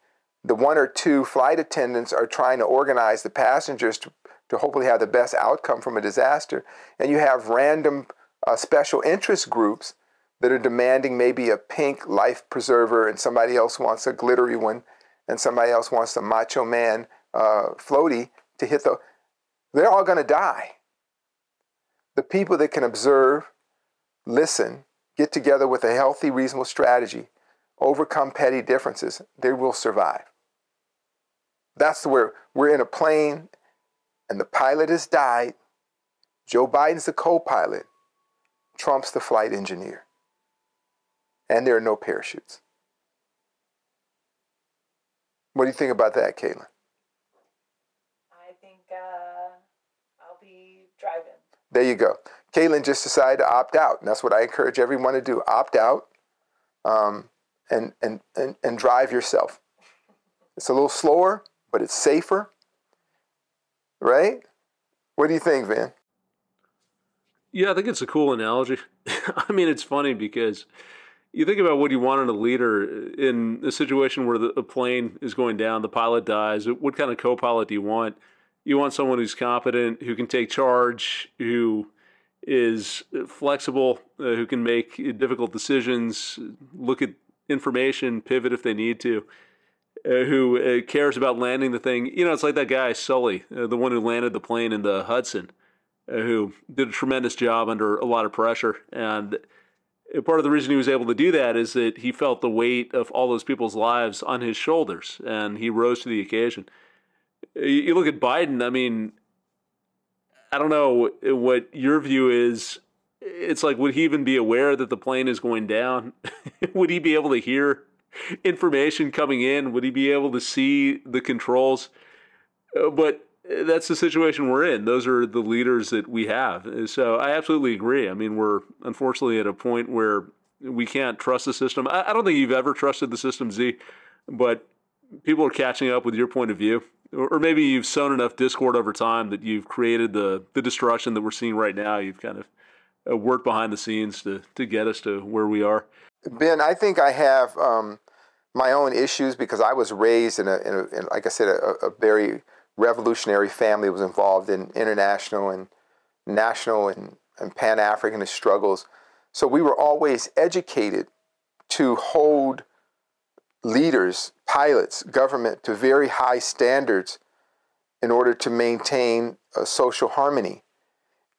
[SPEAKER 3] the one or two flight attendants are trying to organize the passengers to, to hopefully have the best outcome from a disaster. And you have random uh, special interest groups that are demanding maybe a pink life preserver, and somebody else wants a glittery one, and somebody else wants a macho man uh, floaty to hit the. They're all going to die. The people that can observe, listen, get together with a healthy, reasonable strategy, overcome petty differences, they will survive. That's where we're in a plane and the pilot has died. Joe Biden's the co pilot, Trump's the flight engineer. And there are no parachutes. What do you think about that, Caitlin?
[SPEAKER 4] I think uh, I'll be driving.
[SPEAKER 3] There you go. Caitlin just decided to opt out. And that's what I encourage everyone to do opt out um, and, and, and, and drive yourself. It's a little slower, but it's safer. Right? What do you think, Van?
[SPEAKER 2] Yeah, I think it's a cool analogy. I mean, it's funny because you think about what you want in a leader in a situation where the, a plane is going down, the pilot dies. What kind of co pilot do you want? you want someone who's competent, who can take charge, who is flexible, uh, who can make difficult decisions, look at information, pivot if they need to, uh, who uh, cares about landing the thing. You know, it's like that guy, Sully, uh, the one who landed the plane in the Hudson, uh, who did a tremendous job under a lot of pressure. And part of the reason he was able to do that is that he felt the weight of all those people's lives on his shoulders and he rose to the occasion. You look at Biden, I mean, I don't know what your view is. It's like, would he even be aware that the plane is going down? would he be able to hear information coming in? Would he be able to see the controls? Uh, but that's the situation we're in. Those are the leaders that we have. So I absolutely agree. I mean, we're unfortunately at a point where we can't trust the system. I, don't think you've ever trusted the system, Zi, but people are catching up with your point of view. Or maybe you've sown enough discord over time that you've created the, the destruction that we're seeing right now. You've kind of uh, worked behind the scenes to, to get us to where we are.
[SPEAKER 3] Ben, I think I have um, my own issues because I was raised in a, in a in, like I said, a, a very revolutionary family was involved in international and national and, and Pan Africanist struggles. So we were always educated to hold leaders, pilots, government to very high standards in order to maintain social harmony.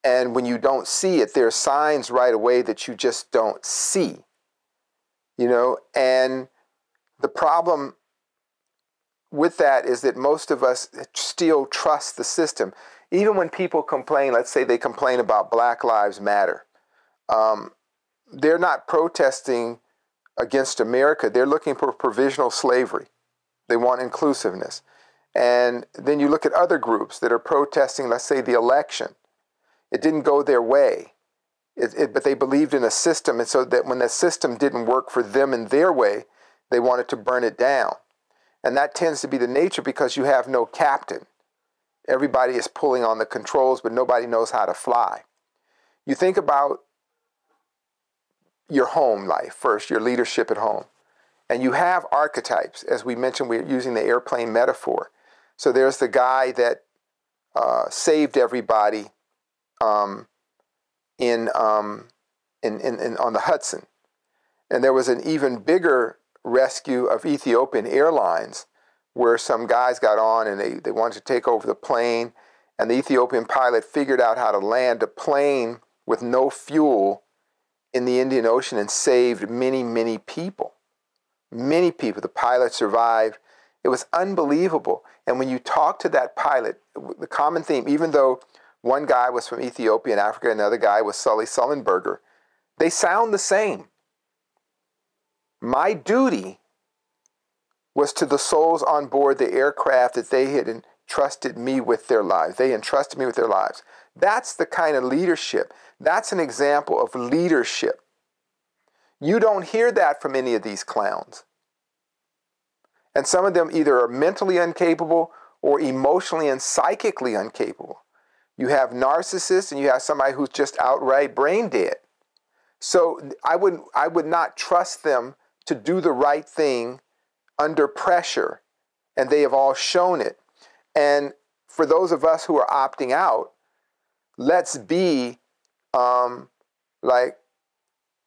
[SPEAKER 3] And when you don't see it, there are signs right away that you just don't see. You know, and the problem with that is that most of us still trust the system. Even when people complain, let's say they complain about Black Lives Matter, um, they're not protesting against America. They're looking for provisional slavery. They want inclusiveness. And then you look at other groups that are protesting, let's say, the election. It didn't go their way, it, it, but they believed in a system. And so that when the system didn't work for them in their way, they wanted to burn it down. And that tends to be the nature because you have no captain. Everybody is pulling on the controls, but nobody knows how to fly. You think about your home life first, your leadership at home. And you have archetypes. As we mentioned, we're using the airplane metaphor. So there's the guy that uh, saved everybody um, in, um, in, in, in, on the Hudson. And there was an even bigger rescue of Ethiopian Airlines, where some guys got on and they, they wanted to take over the plane, and the Ethiopian pilot figured out how to land a plane with no fuel in the Indian Ocean and saved many, many people. Many people. The pilot survived. It was unbelievable. And when you talk to that pilot, the common theme, even though one guy was from Ethiopia and Africa, another guy was Sully Sullenberger, they sound the same. My duty was to the souls on board the aircraft that they had entrusted me with their lives. They entrusted me with their lives. That's the kind of leadership. That's an example of leadership. You don't hear that from any of these clowns. And some of them either are mentally incapable or emotionally and psychically incapable. You have narcissists and you have somebody who's just outright brain dead. So I would I would not trust them to do the right thing under pressure, and they have all shown it. And for those of us who are opting out, let's be um, like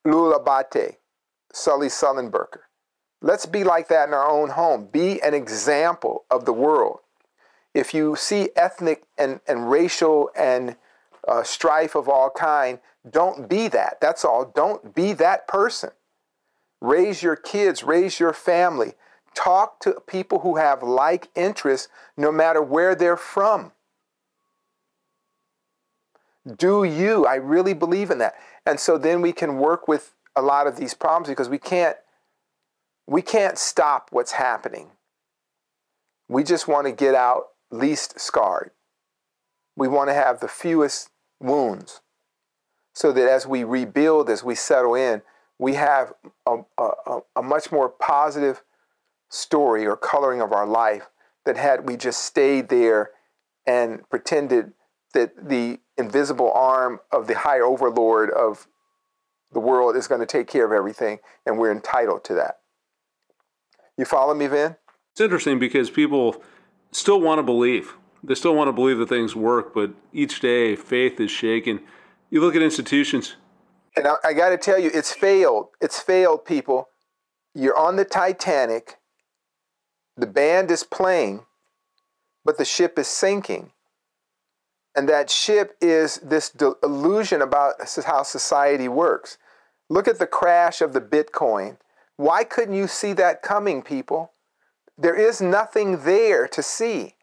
[SPEAKER 3] Leul Abate, Sully Sullenberger. Let's be like that in our own home. Be an example of the world. If you see ethnic and, and racial and uh, strife of all kind, don't be that. That's all. Don't be that person. Raise your kids, raise your family. Talk to people who have like interests no matter where they're from. Do you? I really believe in that. And so then we can work with a lot of these problems because we can't we can't stop what's happening. We just want to get out least scarred. We want to have the fewest wounds so that as we rebuild, as we settle in, we have a, a, a much more positive story or coloring of our life than had we just stayed there and pretended that the invisible arm of the high overlord of the world is going to take care of everything and we're entitled to that. You follow me, Vin?
[SPEAKER 2] It's interesting because people still want to believe. They still want to believe that things work, but each day faith is shaken. You look at institutions,
[SPEAKER 3] and I, I got to tell you, it's failed. It's failed, people. You're on the Titanic. The band is playing, but the ship is sinking. And that ship is this illusion about how society works. Look at the crash of the Bitcoin. Why couldn't you see that coming, people? There is nothing there to see.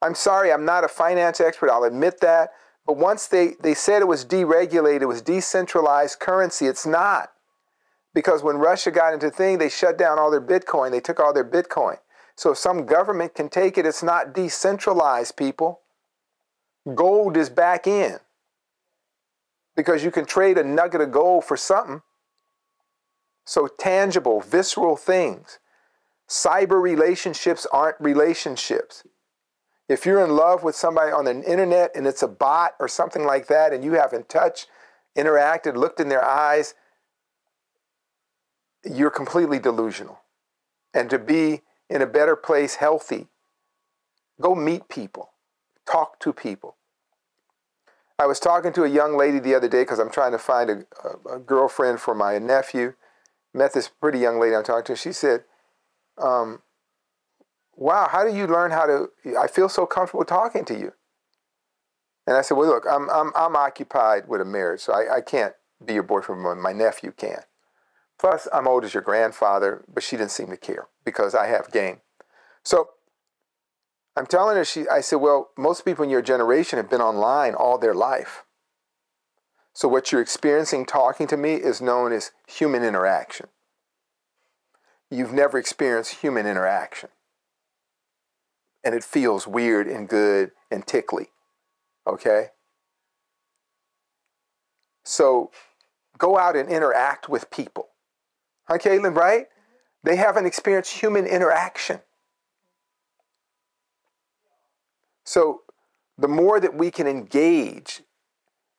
[SPEAKER 3] I'm sorry, I'm not a finance expert, I'll admit that. But once they, they said it was deregulated, it was decentralized currency, it's not. Because when Russia got into the thing, they shut down all their Bitcoin, they took all their Bitcoin. So if some government can take it, it's not decentralized, people. Gold is back in. Because you can trade a nugget of gold for something. So tangible, visceral things. Cyber relationships aren't relationships. If you're in love with somebody on the internet and it's a bot or something like that, and you haven't touched, interacted, looked in their eyes, you're completely delusional. And to be in a better place, healthy, go meet people, talk to people. I was talking to a young lady the other day because I'm trying to find a, a, a, girlfriend for my nephew. Met this pretty young lady I'm talking to. She said, um, wow, how do you learn how to? I feel so comfortable talking to you. And I said, well, look, I'm, I'm, I'm occupied with a marriage, so I, I can't be your boyfriend, but my nephew can. Plus, I'm old as your grandfather, but she didn't seem to care because I have game. So I'm telling her, she, I said, well, most people in your generation have been online all their life. So what you're experiencing talking to me is known as human interaction. You've never experienced human interaction and it feels weird and good and tickly. Okay? So go out and interact with people. Huh, Caitlin, right? They haven't experienced human interaction. So the more that we can engage,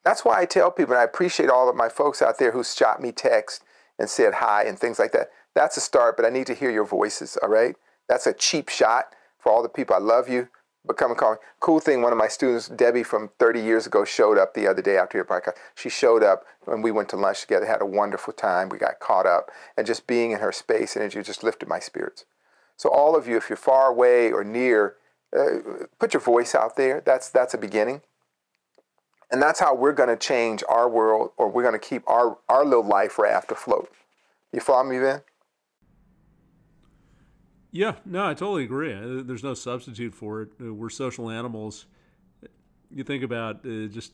[SPEAKER 3] that's why I tell people, and I appreciate all of my folks out there who shot me text and said hi and things like that. That's a start, but I need to hear your voices, all right? That's a cheap shot for all the people. I love you. But come and call me. Cool thing, one of my students, Debbie from 30 years ago, showed up the other day after your podcast. She showed up and we went to lunch together, had a wonderful time. We got caught up. And just being in her space and it just lifted my spirits. So, all of you, if you're far away or near, uh, put your voice out there. That's, that's a beginning. And that's how we're going to change our world or we're going to keep our, our little life raft afloat. You follow me, Ben?
[SPEAKER 2] Yeah, no, I totally agree. Uh, there's no substitute for it. Uh, we're social animals. You think about uh, just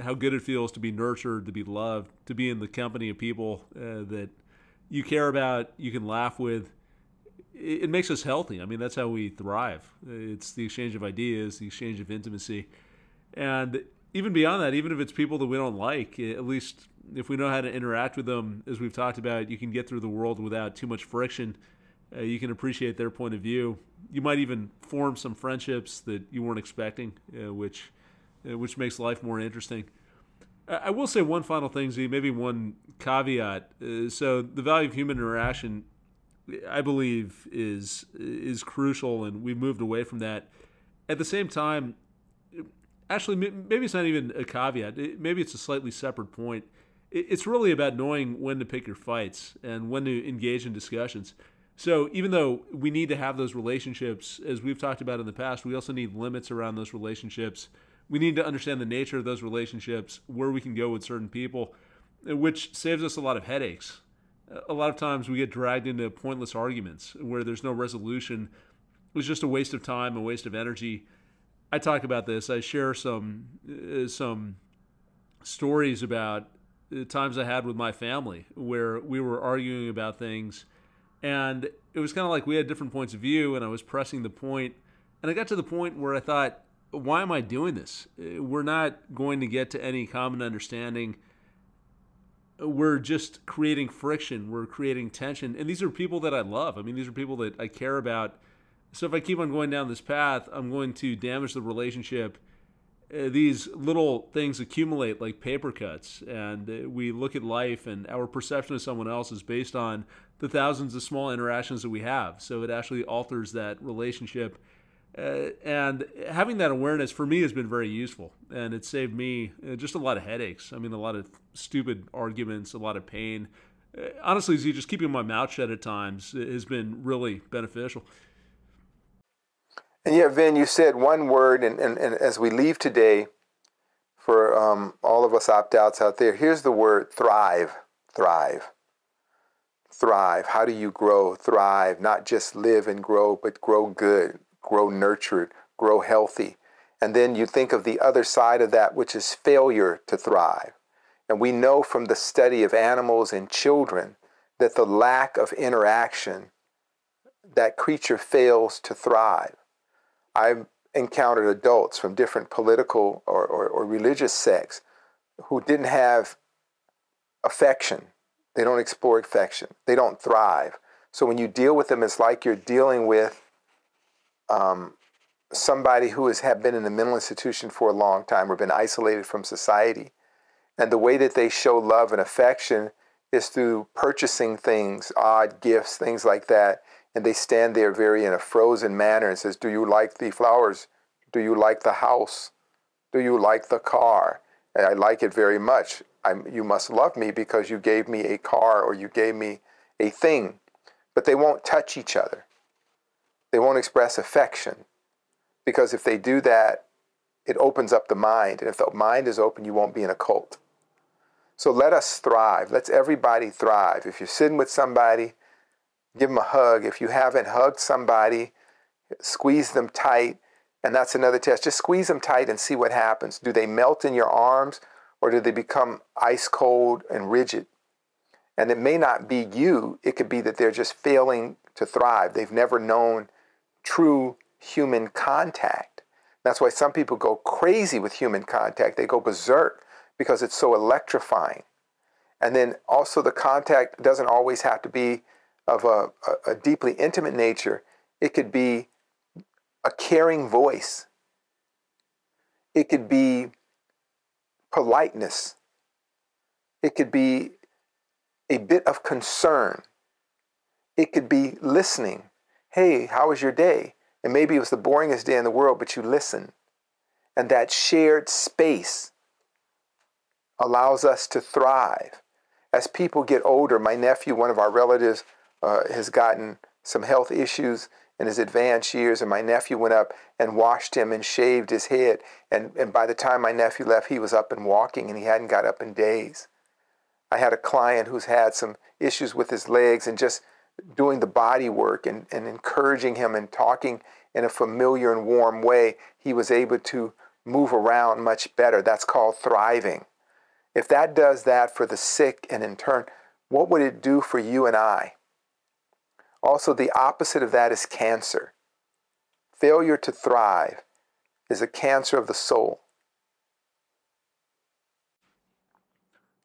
[SPEAKER 2] how good it feels to be nurtured, to be loved, to be in the company of people uh, that you care about, you can laugh with. It, it, makes us healthy. I mean, that's how we thrive. It's the exchange of ideas, the exchange of intimacy. And even beyond that, even if it's people that we don't like, at least if we know how to interact with them, as we've talked about, you can get through the world without too much friction uh, you can appreciate their point of view. You might even form some friendships that you weren't expecting, uh, which uh, which makes life more interesting. I will say one final thing, Zi, maybe one caveat. Uh, so the value of human interaction, I believe, is is crucial, and we've moved away from that. At the same time, actually, maybe it's not even a caveat. Maybe it's a slightly separate point. It's really about knowing when to pick your fights and when to engage in discussions. So even though we need to have those relationships, as we've talked about in the past, we also need limits around those relationships. We need to understand the nature of those relationships, where we can go with certain people, which saves us a lot of headaches. A lot of times we get dragged into pointless arguments where there's no resolution. It was just a waste of time, a waste of energy. I talk about this. I share some uh, some stories about the times I had with my family where we were arguing about things and it was kind of like we had different points of view, and I was pressing the point, and I got to the point where I thought, why am I doing this? We're not going to get to any common understanding. We're just creating friction. We're creating tension. And these are people that I love. I mean, these are people that I care about. So if I keep on going down this path, I'm going to damage the relationship. Uh, these little things accumulate like paper cuts, and uh, we look at life, and our perception of someone else is based on the thousands of small interactions that we have. So it actually alters that relationship. Uh, and having that awareness for me has been very useful. And it saved me uh, just a lot of headaches. I mean, a lot of stupid arguments, a lot of pain. Uh, honestly, Zi, just keeping my mouth shut at times has been really beneficial.
[SPEAKER 3] And yeah, Vin, you said one word, and, and, and as we leave today, for um, all of us opt outs out there, here's the word thrive thrive. Thrive. How do you grow? Thrive. Not just live and grow, but grow good, grow nurtured, grow healthy. And then you think of the other side of that, which is failure to thrive. And we know from the study of animals and children that the lack of interaction, that creature fails to thrive. I've encountered adults from different political or, or, or religious sects who didn't have affection. They don't explore affection. They don't thrive. So when you deal with them, it's like you're dealing with um, somebody who has have been in a mental institution for a long time or been isolated from society. And the way that they show love and affection is through purchasing things, odd gifts, things like that. And they stand there very in a frozen manner and says, Do you like the flowers? Do you like the house? Do you like the car? And I like it very much. I'm, you must love me because you gave me a car or you gave me a thing. But they won't touch each other. They won't express affection. Because if they do that, it opens up the mind. And if the mind is open, you won't be in a cult. So let us thrive. Let's everybody thrive. If you're sitting with somebody, give them a hug. If you haven't hugged somebody, squeeze them tight. And that's another test. Just squeeze them tight and see what happens. Do they melt in your arms or do they become ice cold and rigid? And it may not be you, it could be that they're just failing to thrive. They've never known true human contact. That's why some people go crazy with human contact. They go berserk because it's so electrifying. And then also, the contact doesn't always have to be of a, a, deeply intimate nature, it could be a caring voice, it could be politeness, it could be a bit of concern, it could be listening. Hey, how was your day? And maybe it was the boringest day in the world, but you listen. And that shared space allows us to thrive. As people get older, my nephew, one of our relatives, uh, has gotten some health issues in his advanced years, and my nephew went up and washed him and shaved his head. And, and by the time my nephew left, he was up and walking, and he hadn't got up in days. I had a client who's had some issues with his legs, and just doing the body work and, and encouraging him and talking in a familiar and warm way, he was able to move around much better. That's called thriving. If that does that for the sick and in turn, what would it do for you and I? Also, the opposite of that is cancer. Failure to thrive is a cancer of the soul.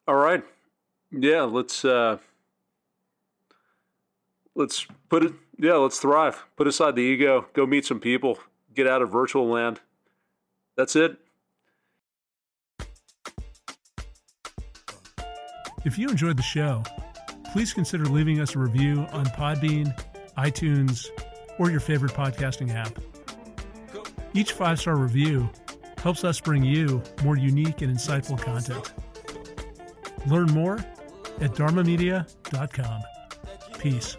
[SPEAKER 2] All right. Yeah, let's uh let's put it yeah, let's thrive. Put aside the ego, go meet some people, get out of virtual land. That's it.
[SPEAKER 1] If you enjoyed the show, please consider leaving us a review on Podbean, iTunes, or your favorite podcasting app. Each five star review helps us bring you more unique and insightful content. Learn more at dharmamedia.com. Peace.